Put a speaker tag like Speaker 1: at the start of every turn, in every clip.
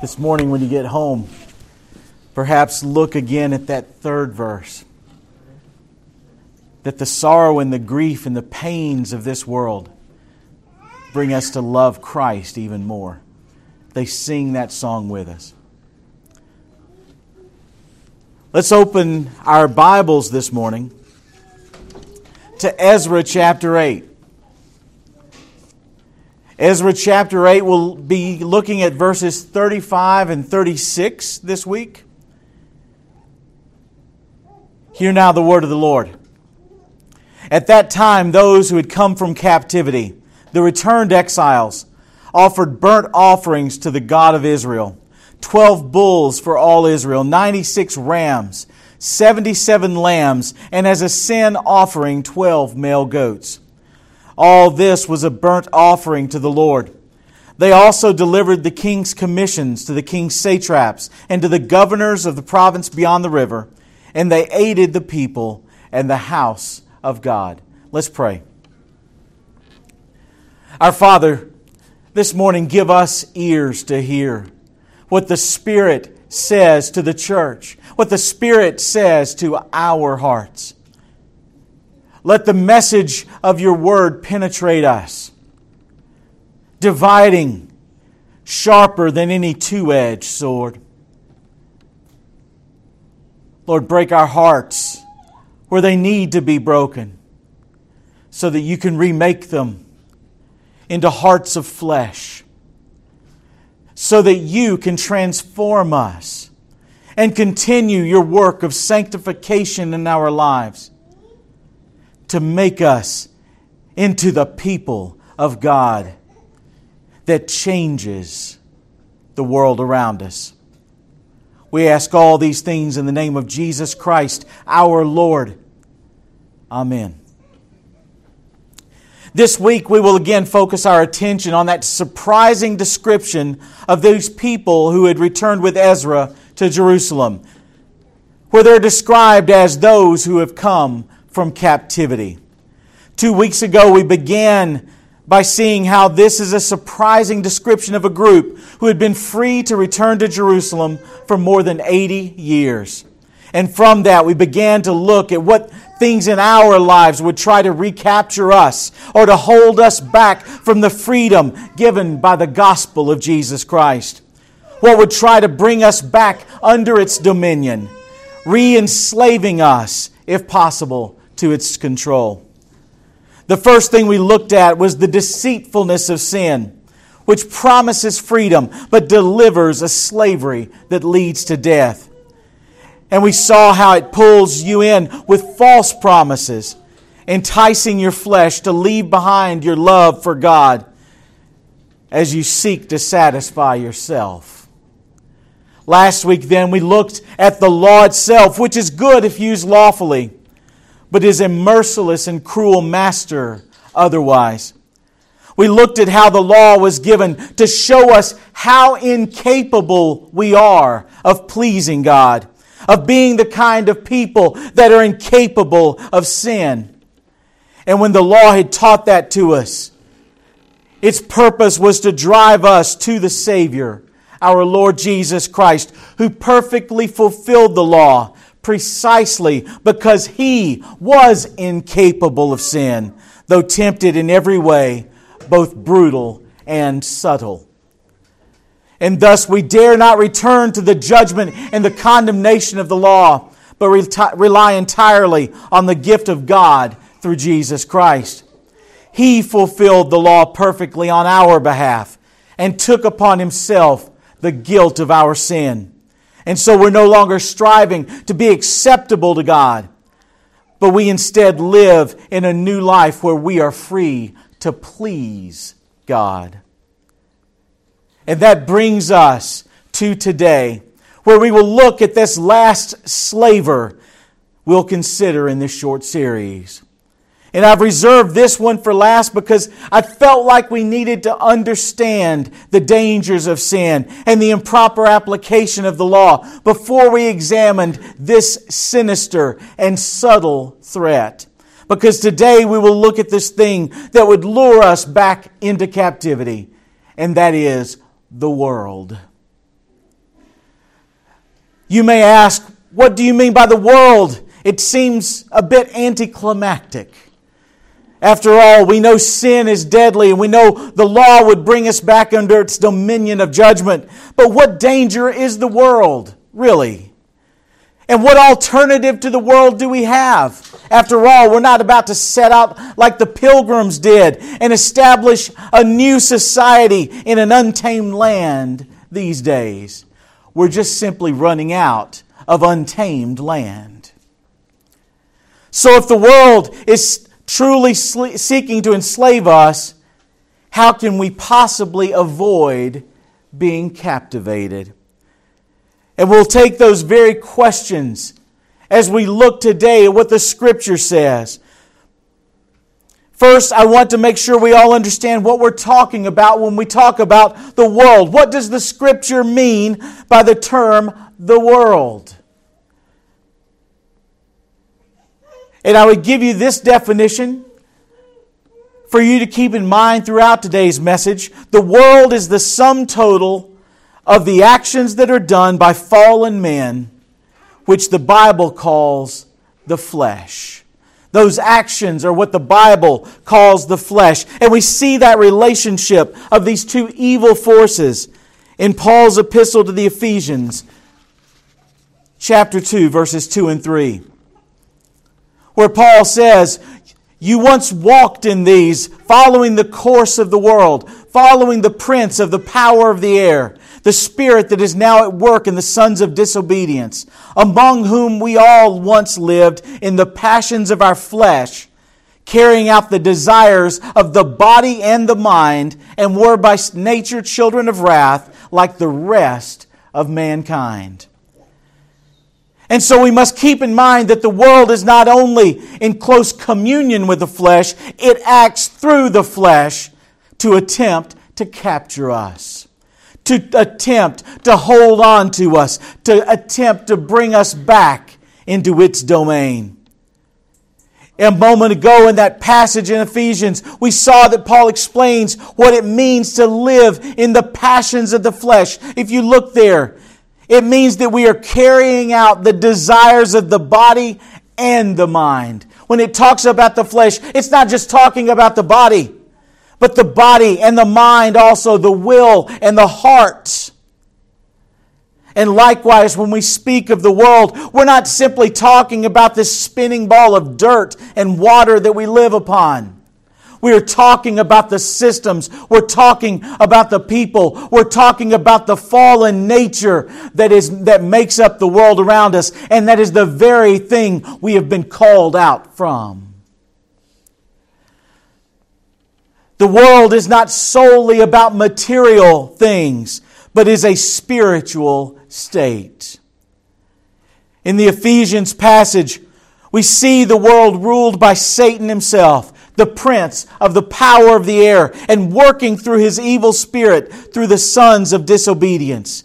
Speaker 1: This morning, when you get home, perhaps look again at that third verse. That the sorrow and the grief and the pains of this world bring us to love Christ even more. They sing that song with us. Let's open our Bibles this morning to Ezra chapter 8. Ezra chapter 8 we'll be looking at verses 35 and 36 this week. Hear now the word of the Lord. At that time, those who had come from captivity, the returned exiles, offered burnt offerings to the God of Israel 12 bulls for all Israel, 96 rams, 77 lambs, and as a sin offering, 12 male goats. All this was a burnt offering to the Lord. They also delivered the king's commissions to the king's satraps and to the governors of the province beyond the river, and they aided the people and the house of God. Let's pray. Our Father, this morning give us ears to hear what the Spirit says to the church, what the Spirit says to our hearts. Let the message of your word penetrate us, dividing sharper than any two edged sword. Lord, break our hearts where they need to be broken so that you can remake them into hearts of flesh, so that you can transform us and continue your work of sanctification in our lives to make us into the people of God that changes the world around us. We ask all these things in the name of Jesus Christ, our Lord. Amen. This week, we will again focus our attention on that surprising description of those people who had returned with Ezra to Jerusalem, where they're described as those who have come from captivity. Two weeks ago, we began by seeing how this is a surprising description of a group who had been free to return to Jerusalem for more than 80 years. And from that, we began to look at what things in our lives would try to recapture us or to hold us back from the freedom given by the gospel of Jesus Christ. What would try to bring us back under its dominion, re enslaving us, if possible, to its control. The first thing we looked at was the deceitfulness of sin, which promises freedom but delivers a slavery that leads to death. And we saw how it pulls you in with false promises, enticing your flesh to leave behind your love for God as you seek to satisfy yourself. Last week, then, we looked at the law itself, which is good if used lawfully but is a merciless and cruel master otherwise. We looked at how the law was given to show us how incapable we are of pleasing God, of being the kind of people that are incapable of sin. And when the law had taught that to us, its purpose was to drive us to the Savior, our Lord Jesus Christ, who perfectly fulfilled the law precisely because he was incapable of sin, though tempted in every way, both brutal and subtle. And thus we dare not return to the judgment and the condemnation of the law, but rely entirely on the gift of God through Jesus Christ. He fulfilled the law perfectly on our behalf and took upon himself the guilt of our sin. And so we're no longer striving to be acceptable to God, but we instead live in a new life where we are free to please God. And that brings us to today, where we will look at this last slaver we'll consider in this short series. And I've reserved this one for last because I felt like we needed to understand the dangers of sin and the improper application of the law before we examined this sinister and subtle threat. Because today we will look at this thing that would lure us back into captivity, and that is the world. You may ask, what do you mean by the world? It seems a bit anticlimactic. After all, we know sin is deadly and we know the law would bring us back under its dominion of judgment. But what danger is the world, really? And what alternative to the world do we have? After all, we're not about to set out like the pilgrims did and establish a new society in an untamed land these days. We're just simply running out of untamed land. So if the world is truly seeking to enslave us, how can we possibly avoid being captivated? And we'll take those very questions as we look today at what the Scripture says. First, I want to make sure we all understand what we're talking about when we talk about the world. What does the Scripture mean by the term the world? And I would give you this definition for you to keep in mind throughout today's message. The world is the sum total of the actions that are done by fallen men, which the Bible calls the flesh. Those actions are what the Bible calls the flesh. And we see that relationship of these two evil forces in Paul's epistle to the Ephesians, chapter 2, verses 2 and 3, where Paul says, You once walked in these, following the course of the world, following the prince of the power of the air the spirit that is now at work in the sons of disobedience, among whom we all once lived in the passions of our flesh, carrying out the desires of the body and the mind, and were by nature children of wrath, like the rest of mankind. And so we must keep in mind that the world is not only in close communion with the flesh, it acts through the flesh to attempt to capture us to attempt to hold on to us, to attempt to bring us back into its domain. A moment ago in that passage in Ephesians, we saw that Paul explains what it means to live in the passions of the flesh. If you look there, it means that we are carrying out the desires of the body and the mind. When it talks about the flesh, it's not just talking about the body but the body and the mind also, the will and the heart. And likewise, when we speak of the world, we're not simply talking about this spinning ball of dirt and water that we live upon. We are talking about the systems. We're talking about the people. We're talking about the fallen nature that is, that makes up the world around us. And that is the very thing we have been called out from. The world is not solely about material things, but is a spiritual state. In the Ephesians passage, we see the world ruled by Satan himself, the prince of the power of the air, and working through his evil spirit through the sons of disobedience.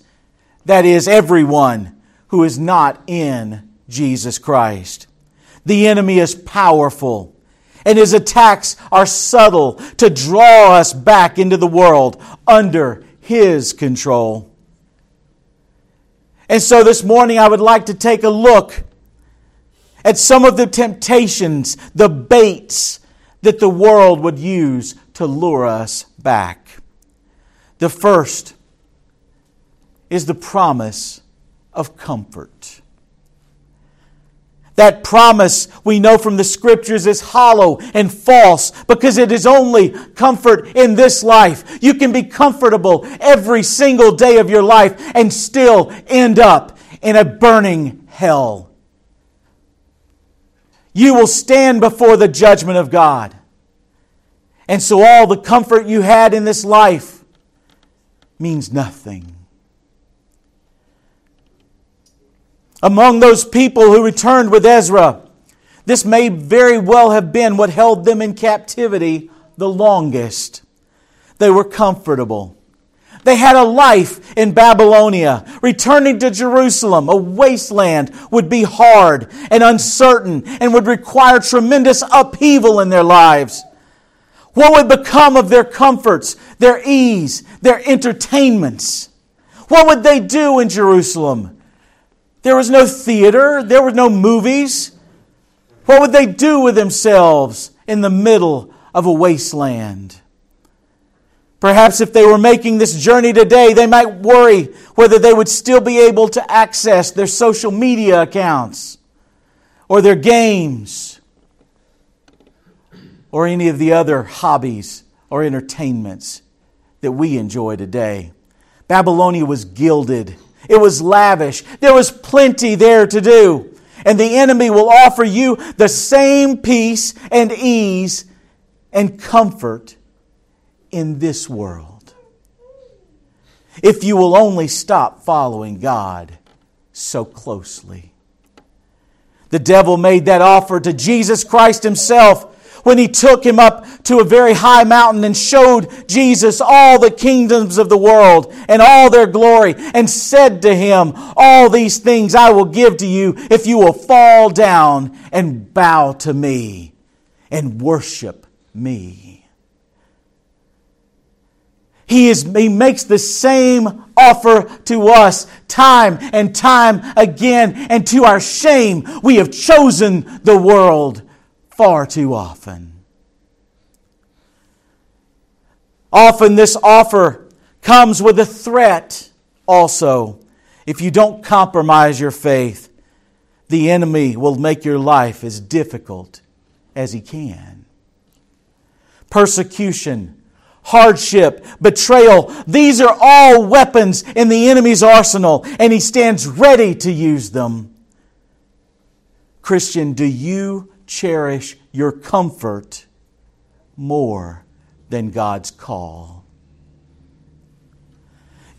Speaker 1: That is, everyone who is not in Jesus Christ. The enemy is powerful and his attacks are subtle to draw us back into the world under his control. And so this morning I would like to take a look at some of the temptations, the baits that the world would use to lure us back. The first is the promise of comfort. That promise we know from the scriptures is hollow and false because it is only comfort in this life. You can be comfortable every single day of your life and still end up in a burning hell. You will stand before the judgment of God. And so all the comfort you had in this life means nothing. among those people who returned with Ezra. This may very well have been what held them in captivity the longest. They were comfortable. They had a life in Babylonia. Returning to Jerusalem, a wasteland, would be hard and uncertain and would require tremendous upheaval in their lives. What would become of their comforts, their ease, their entertainments? What would they do in Jerusalem? There was no theater, there were no movies. What would they do with themselves in the middle of a wasteland? Perhaps if they were making this journey today, they might worry whether they would still be able to access their social media accounts or their games or any of the other hobbies or entertainments that we enjoy today. Babylonia was gilded, it was lavish, there was plenty there to do. And the enemy will offer you the same peace and ease and comfort in this world. If you will only stop following God so closely. The devil made that offer to Jesus Christ himself when he took him up to a very high mountain and showed Jesus all the kingdoms of the world and all their glory and said to him, All these things I will give to you if you will fall down and bow to me and worship me. He, is, he makes the same offer to us time and time again, and to our shame, we have chosen the world far too often. Often, this offer comes with a threat also. If you don't compromise your faith, the enemy will make your life as difficult as he can. Persecution hardship, betrayal. These are all weapons in the enemy's arsenal, and he stands ready to use them. Christian, do you cherish your comfort more than God's call?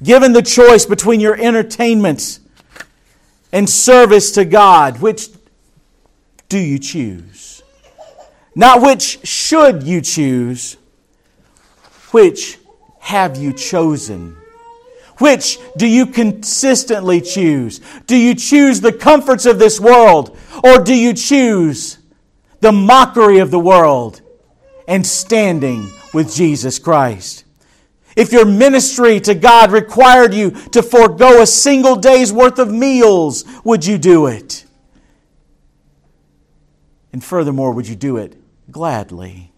Speaker 1: Given the choice between your entertainments and service to God, which do you choose? Not which should you choose which have you chosen? Which do you consistently choose? Do you choose the comforts of this world or do you choose the mockery of the world and standing with Jesus Christ? If your ministry to God required you to forego a single day's worth of meals, would you do it? And furthermore, would you do it gladly?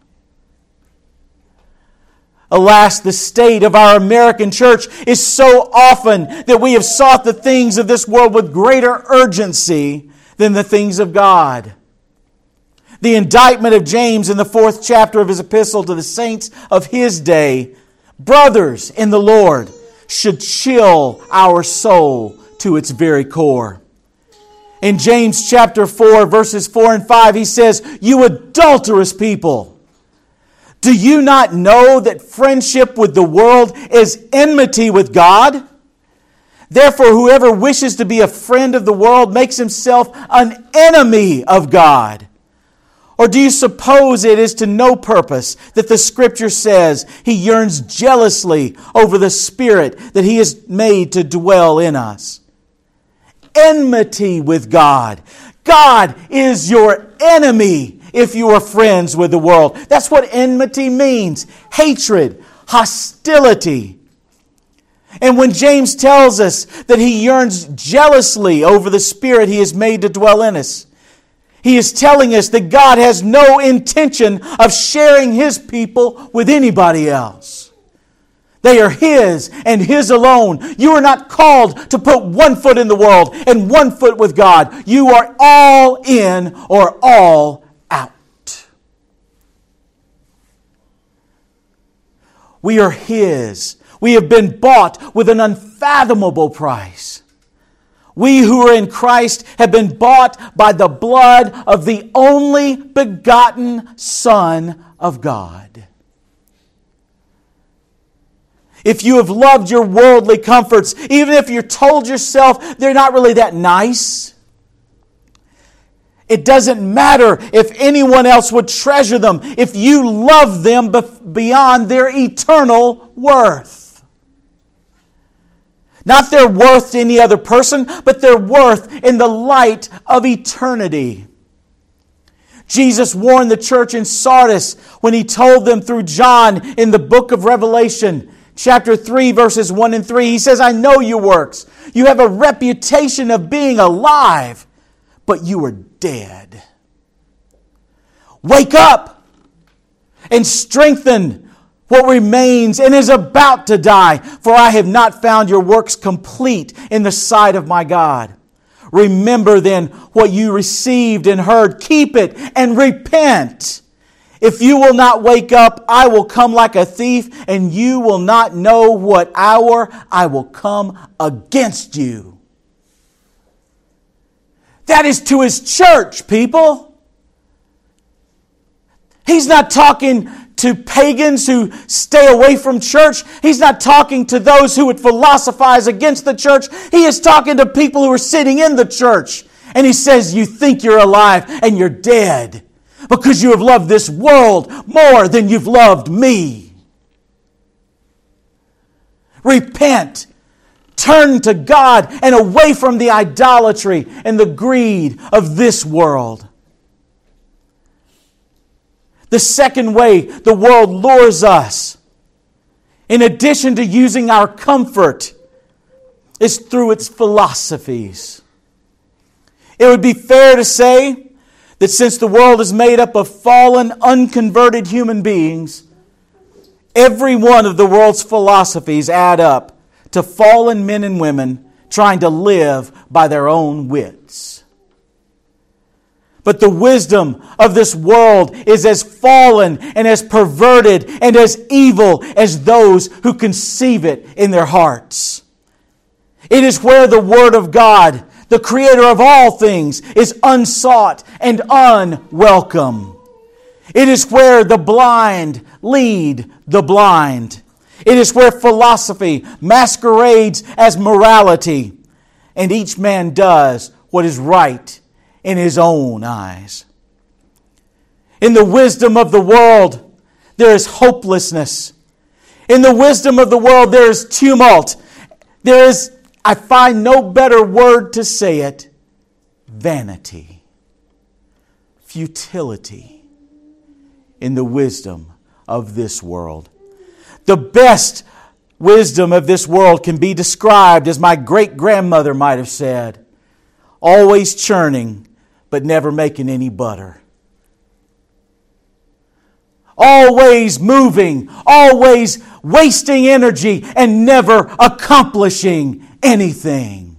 Speaker 1: Alas, the state of our American church is so often that we have sought the things of this world with greater urgency than the things of God. The indictment of James in the fourth chapter of his epistle to the saints of his day, brothers in the Lord, should chill our soul to its very core. In James chapter 4, verses 4 and 5, he says, You adulterous people! Do you not know that friendship with the world is enmity with God? Therefore, whoever wishes to be a friend of the world makes himself an enemy of God. Or do you suppose it is to no purpose that the Scripture says he yearns jealously over the Spirit that he has made to dwell in us? Enmity with God. God is your enemy if you are friends with the world. That's what enmity means hatred, hostility. And when James tells us that he yearns jealously over the Spirit he has made to dwell in us, he is telling us that God has no intention of sharing his people with anybody else. They are His and His alone. You are not called to put one foot in the world and one foot with God. You are all in or all We are His. We have been bought with an unfathomable price. We who are in Christ have been bought by the blood of the only begotten Son of God. If you have loved your worldly comforts, even if you're told yourself they're not really that nice, it doesn't matter if anyone else would treasure them, if you love them beyond their eternal worth. Not their worth to any other person, but their worth in the light of eternity. Jesus warned the church in Sardis when he told them through John in the book of Revelation chapter 3, verses 1 and 3. He says, I know your works. You have a reputation of being alive, but you are dead. Wake up and strengthen what remains and is about to die, for I have not found your works complete in the sight of my God. Remember then what you received and heard, keep it and repent. If you will not wake up, I will come like a thief, and you will not know what hour I will come against you. That is to his church, people. He's not talking to pagans who stay away from church. He's not talking to those who would philosophize against the church. He is talking to people who are sitting in the church. And he says, You think you're alive and you're dead because you have loved this world more than you've loved me. Repent. Turn to God and away from the idolatry and the greed of this world. The second way the world lures us, in addition to using our comfort, is through its philosophies. It would be fair to say that since the world is made up of fallen, unconverted human beings, every one of the world's philosophies add up to fallen men and women trying to live by their own wits. But the wisdom of this world is as fallen and as perverted and as evil as those who conceive it in their hearts. It is where the Word of God the creator of all things, is unsought and unwelcome. It is where the blind lead the blind. It is where philosophy masquerades as morality, and each man does what is right in his own eyes. In the wisdom of the world, there is hopelessness. In the wisdom of the world, there is tumult. There is I find no better word to say it vanity, futility in the wisdom of this world. The best wisdom of this world can be described as my great grandmother might have said always churning, but never making any butter. Always moving, always wasting energy, and never accomplishing anything.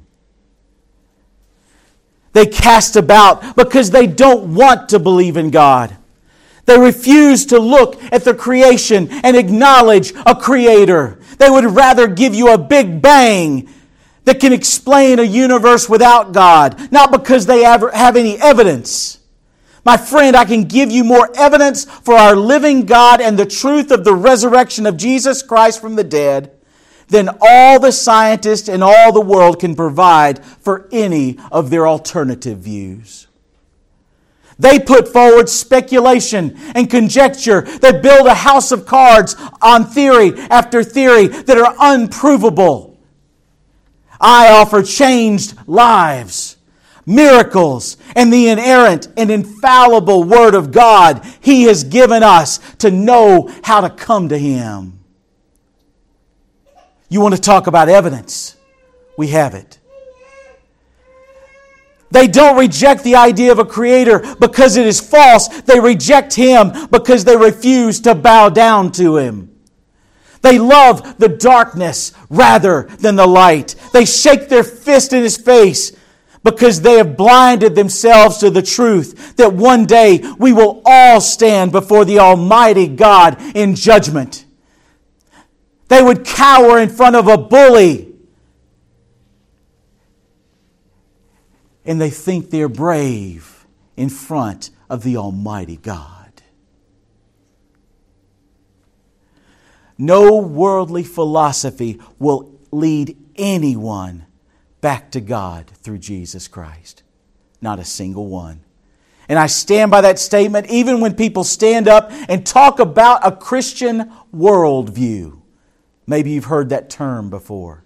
Speaker 1: They cast about because they don't want to believe in God. They refuse to look at the creation and acknowledge a creator. They would rather give you a big bang that can explain a universe without God, not because they have any evidence. My friend, I can give you more evidence for our living God and the truth of the resurrection of Jesus Christ from the dead than all the scientists in all the world can provide for any of their alternative views. They put forward speculation and conjecture that build a house of cards on theory after theory that are unprovable. I offer changed lives, miracles, and the inerrant and infallible Word of God He has given us to know how to come to Him. You want to talk about evidence? We have it. They don't reject the idea of a creator because it is false. They reject him because they refuse to bow down to him. They love the darkness rather than the light. They shake their fist in his face because they have blinded themselves to the truth that one day we will all stand before the Almighty God in judgment. They would cower in front of a bully. And they think they're brave in front of the Almighty God. No worldly philosophy will lead anyone back to God through Jesus Christ. Not a single one. And I stand by that statement even when people stand up and talk about a Christian worldview. Maybe you've heard that term before.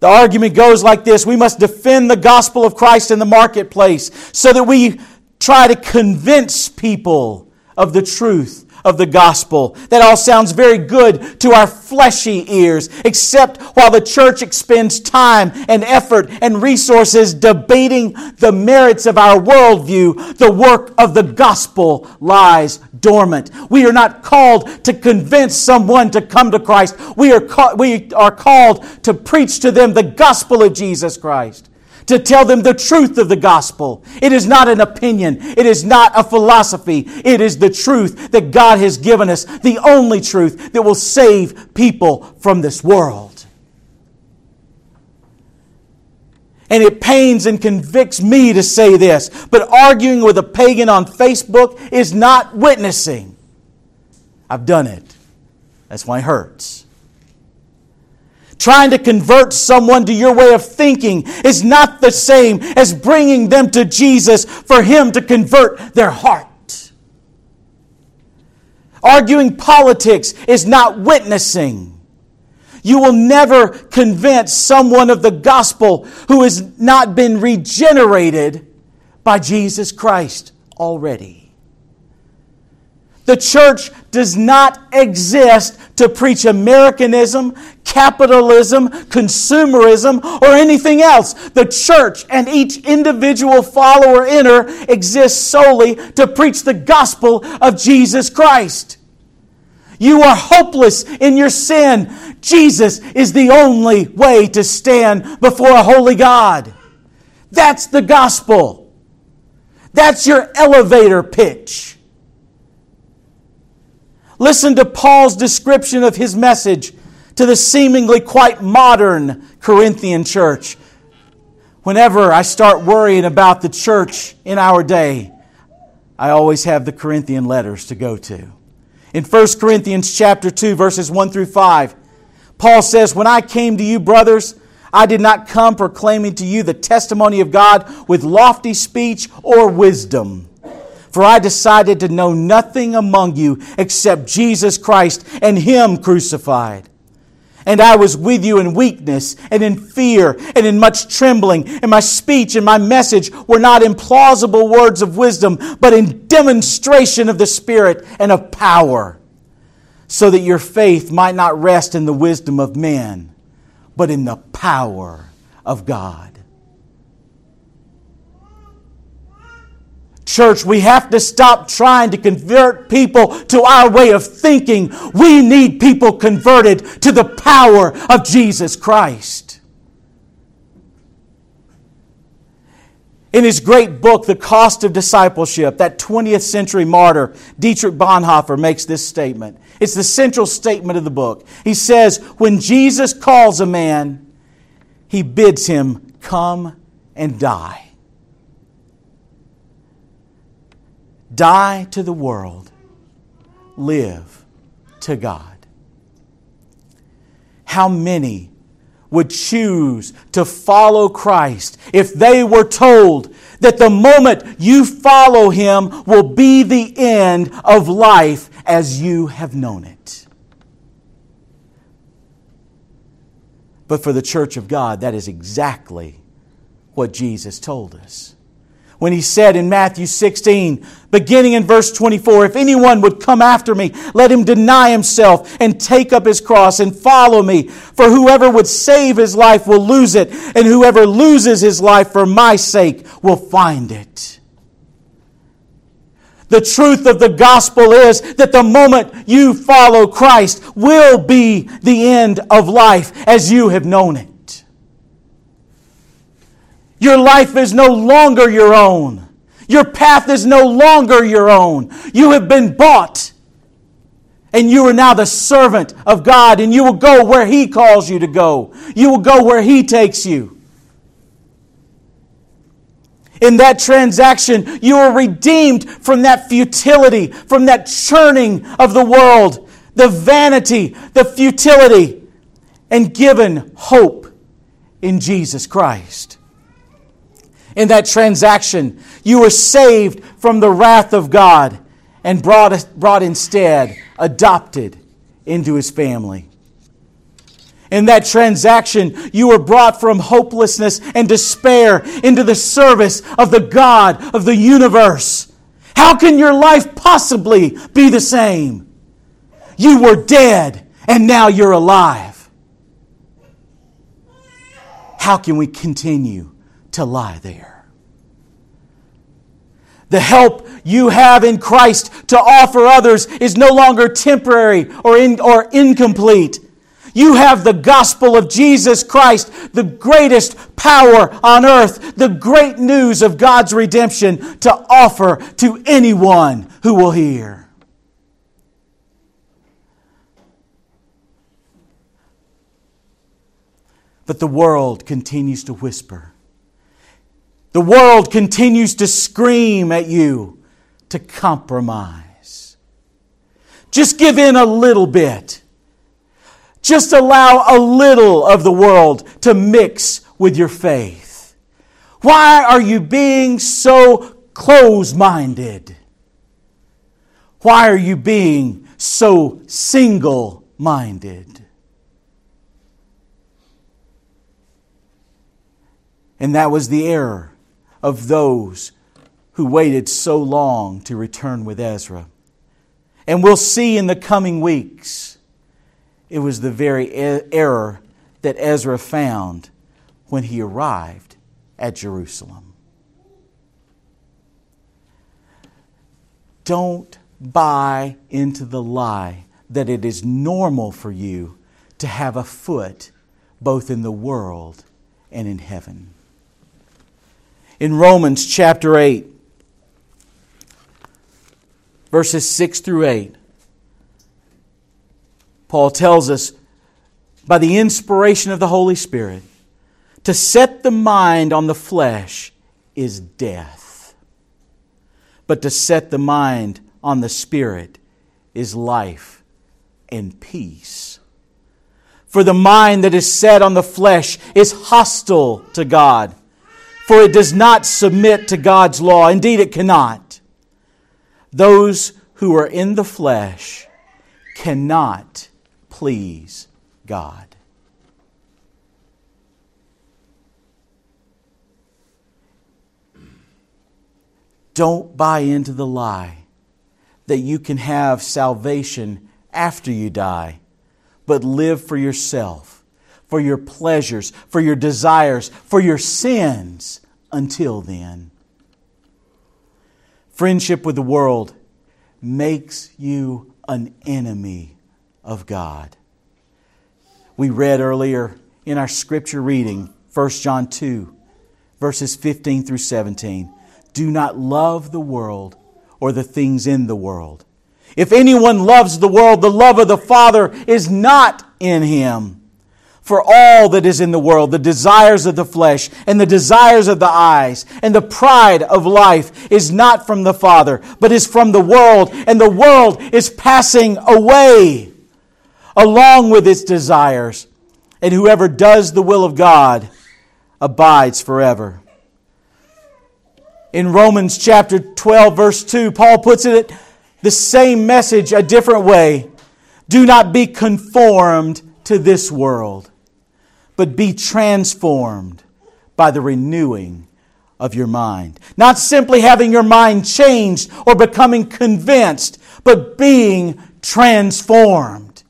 Speaker 1: The argument goes like this. We must defend the gospel of Christ in the marketplace so that we try to convince people of the truth of the gospel. That all sounds very good to our fleshy ears, except while the church expends time and effort and resources debating the merits of our worldview, the work of the gospel lies dormant. We are not called to convince someone to come to Christ. We are, ca- we are called to preach to them the gospel of Jesus Christ to tell them the truth of the gospel. It is not an opinion. It is not a philosophy. It is the truth that God has given us, the only truth that will save people from this world. And it pains and convicts me to say this, but arguing with a pagan on Facebook is not witnessing. I've done it. That's why it hurts. Trying to convert someone to your way of thinking is not the same as bringing them to Jesus for Him to convert their heart. Arguing politics is not witnessing. You will never convince someone of the gospel who has not been regenerated by Jesus Christ already. The church does not exist to preach Americanism, capitalism, consumerism, or anything else. The church and each individual follower in her exists solely to preach the gospel of Jesus Christ. You are hopeless in your sin. Jesus is the only way to stand before a holy God. That's the gospel. That's your elevator pitch. Listen to Paul's description of his message to the seemingly quite modern Corinthian church. Whenever I start worrying about the church in our day, I always have the Corinthian letters to go to. In 1 Corinthians chapter 2 verses 1 through 5, Paul says, "When I came to you, brothers, I did not come proclaiming to you the testimony of God with lofty speech or wisdom." For I decided to know nothing among you except Jesus Christ and Him crucified. And I was with you in weakness and in fear and in much trembling. And my speech and my message were not in plausible words of wisdom, but in demonstration of the Spirit and of power, so that your faith might not rest in the wisdom of men, but in the power of God. Church, we have to stop trying to convert people to our way of thinking. We need people converted to the power of Jesus Christ. In his great book, The Cost of Discipleship, that 20th century martyr, Dietrich Bonhoeffer, makes this statement. It's the central statement of the book. He says, When Jesus calls a man, he bids him come and die. Die to the world, live to God. How many would choose to follow Christ if they were told that the moment you follow Him will be the end of life as you have known it? But for the church of God, that is exactly what Jesus told us when he said in Matthew 16, beginning in verse 24, If anyone would come after me, let him deny himself and take up his cross and follow me. For whoever would save his life will lose it, and whoever loses his life for my sake will find it. The truth of the gospel is that the moment you follow Christ will be the end of life as you have known it. Your life is no longer your own. Your path is no longer your own. You have been bought. And you are now the servant of God, and you will go where He calls you to go. You will go where He takes you. In that transaction, you are redeemed from that futility, from that churning of the world, the vanity, the futility, and given hope in Jesus Christ in that transaction. You were saved from the wrath of God and brought, brought instead, adopted into his family. In that transaction, you were brought from hopelessness and despair into the service of the God of the universe How can your life possibly be the same? You were dead and now you're alive. How can we continue to lie there? The help you have in Christ to offer others is no longer temporary or, in, or incomplete. You have the gospel of Jesus Christ, the greatest power on earth, the great news of God's redemption to offer to anyone who will hear. But the world continues to whisper. The world continues to scream at you to compromise. Just give in a little bit. Just allow a little of the world to mix with your faith. Why are you being so close minded? Why are you being so single minded? And that was the error of those who waited so long to return with Ezra. And we'll see in the coming weeks, it was the very error that Ezra found when he arrived at Jerusalem. Don't buy into the lie that it is normal for you to have a foot both in the world and in heaven in Romans chapter 8, verses 6 through 8. Paul tells us by the inspiration of the Holy Spirit to set the mind on the flesh is death, but to set the mind on the Spirit is life and peace. For the mind that is set on the flesh is hostile to God for it does not submit to God's law. Indeed, it cannot. Those who are in the flesh cannot please God. Don't buy into the lie that you can have salvation after you die, but live for yourself for your pleasures, for your desires, for your sins until then. Friendship with the world makes you an enemy of God. We read earlier in our scripture reading, 1 John 2, verses 15 through 17. Do not love the world or the things in the world. If anyone loves the world, the love of the Father is not in him. For all that is in the world, the desires of the flesh and the desires of the eyes and the pride of life is not from the Father, but is from the world, and the world is passing away along with its desires. And whoever does the will of God abides forever. In Romans chapter 12, verse 2, Paul puts it the same message a different way. Do not be conformed to this world but be transformed by the renewing of your mind. Not simply having your mind changed or becoming convinced, but being transformed.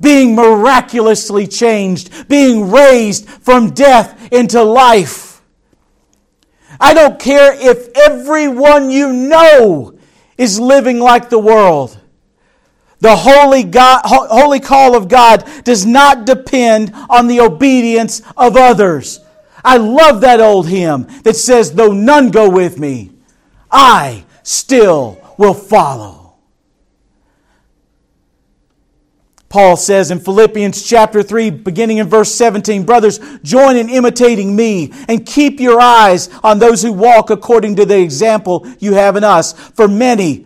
Speaker 1: Being miraculously changed, being raised from death into life. I don't care if everyone you know is living like the world. The holy, God, holy call of God does not depend on the obedience of others. I love that old hymn that says, Though none go with me, I still will follow. Paul says in Philippians chapter 3, beginning in verse 17, Brothers, join in imitating me and keep your eyes on those who walk according to the example you have in us. For many,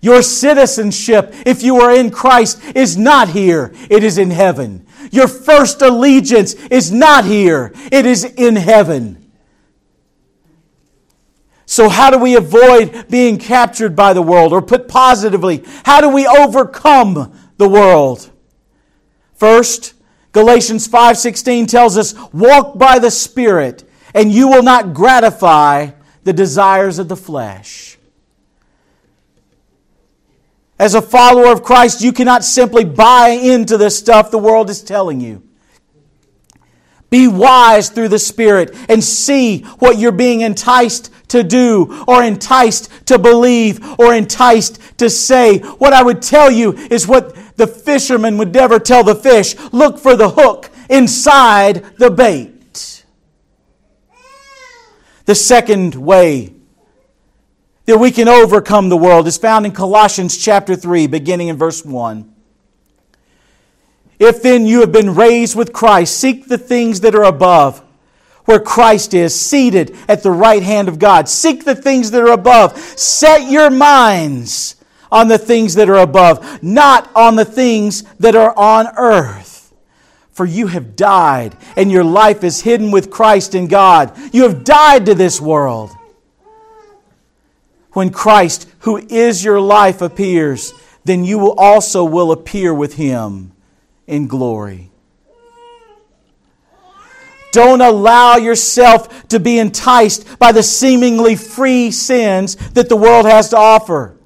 Speaker 1: Your citizenship, if you are in Christ, is not here, it is in heaven. Your first allegiance is not here, it is in heaven. So, how do we avoid being captured by the world? Or put positively, how do we overcome the world? First, Galatians 5:16 tells us, "Walk by the Spirit, and you will not gratify the desires of the flesh." As a follower of Christ, you cannot simply buy into the stuff the world is telling you. Be wise through the Spirit and see what you're being enticed to do or enticed to believe or enticed to say. What I would tell you is what the fisherman would never tell the fish look for the hook inside the bait. The second way that we can overcome the world is found in Colossians chapter 3, beginning in verse 1. If then you have been raised with Christ, seek the things that are above, where Christ is, seated at the right hand of God. Seek the things that are above. Set your minds on the things that are above, not on the things that are on earth. For you have died, and your life is hidden with Christ in God. You have died to this world when Christ, who is your life, appears, then you will also will appear with him in glory. Don't allow yourself to be enticed by the seemingly free sins that the world has to offer.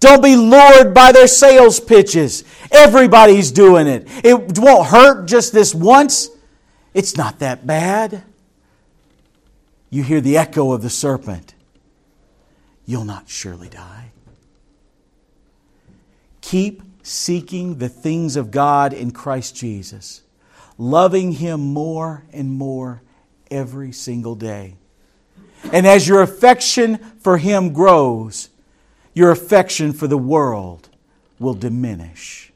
Speaker 1: Don't be lured by their sales pitches. Everybody's doing it. It won't hurt just this once. It's not that bad. You hear the echo of the serpent you'll not surely die. Keep seeking the things of God in Christ Jesus, loving Him more and more every single day. And as your affection for Him grows, your affection for the world will diminish.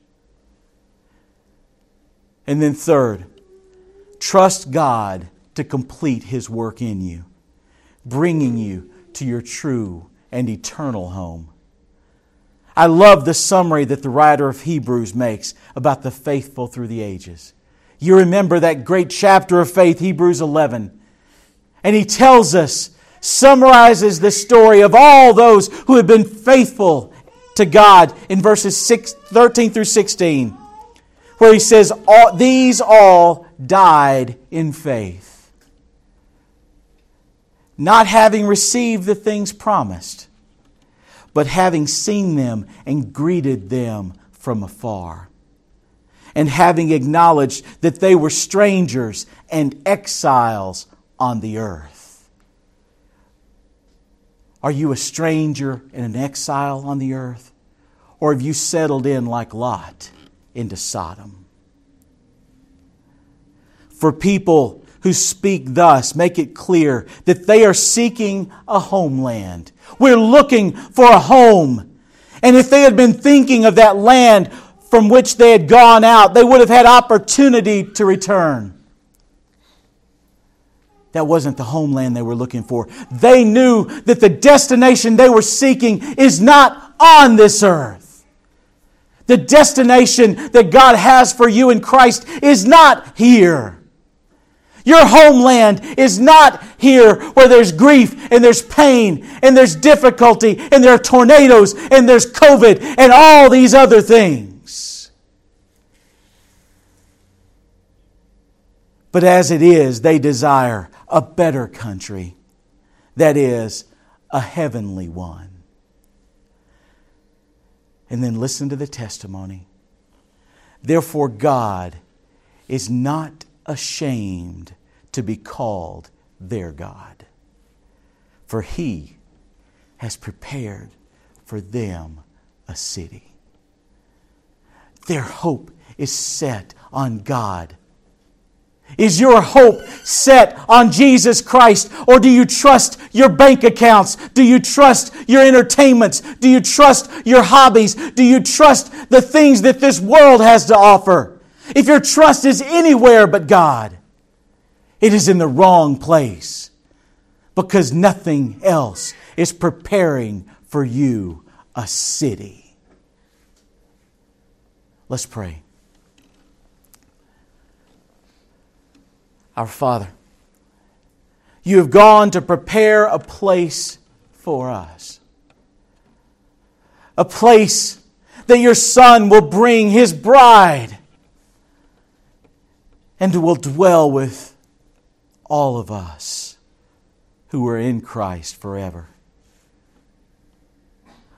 Speaker 1: And then, third, trust God to complete His work in you, bringing you to your true and eternal home. I love the summary that the writer of Hebrews makes about the faithful through the ages. You remember that great chapter of faith, Hebrews 11. And he tells us, summarizes the story of all those who have been faithful to God in verses 6, 13 through 16, where he says, These all died in faith not having received the things promised, but having seen them and greeted them from afar, and having acknowledged that they were strangers and exiles on the earth. Are you a stranger and an exile on the earth? Or have you settled in like Lot into Sodom? For people who speak thus make it clear that they are seeking a homeland. We're looking for a home. And if they had been thinking of that land from which they had gone out, they would have had opportunity to return. That wasn't the homeland they were looking for. They knew that the destination they were seeking is not on this earth. The destination that God has for you in Christ is not here. Your homeland is not here where there's grief and there's pain and there's difficulty and there are tornadoes and there's COVID and all these other things. But as it is, they desire a better country, that is, a heavenly one. And then listen to the testimony. Therefore, God is not ashamed to be called their God. For he has prepared for them a city. Their hope is set on God. Is your hope set on Jesus Christ? Or do you trust your bank accounts? Do you trust your entertainments? Do you trust your hobbies? Do you trust the things that this world has to offer? If your trust is anywhere but God, it is in the wrong place because nothing else is preparing for you a city. Let's pray. Our Father, you have gone to prepare a place for us. A place that your Son will bring his bride and will dwell with all of us who are in Christ forever.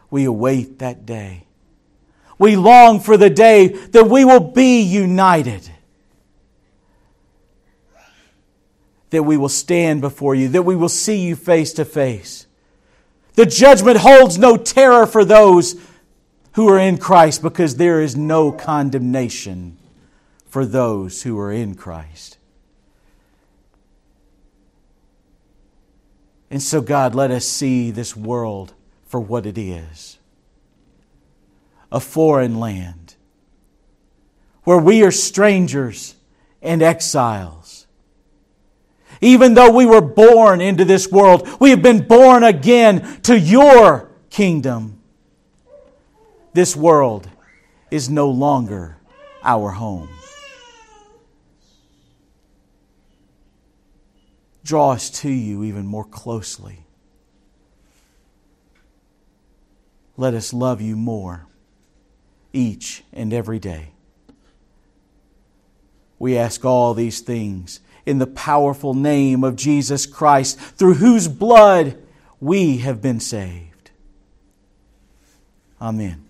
Speaker 1: We await that day. We long for the day that we will be united. That we will stand before you, that we will see you face to face. The judgment holds no terror for those who are in Christ because there is no condemnation for those who are in Christ. And so, God, let us see this world for what it is a foreign land where we are strangers and exiles. Even though we were born into this world, we have been born again to your kingdom. This world is no longer our home. Draw us to you even more closely. Let us love you more each and every day. We ask all these things in the powerful name of Jesus Christ, through whose blood we have been saved. Amen.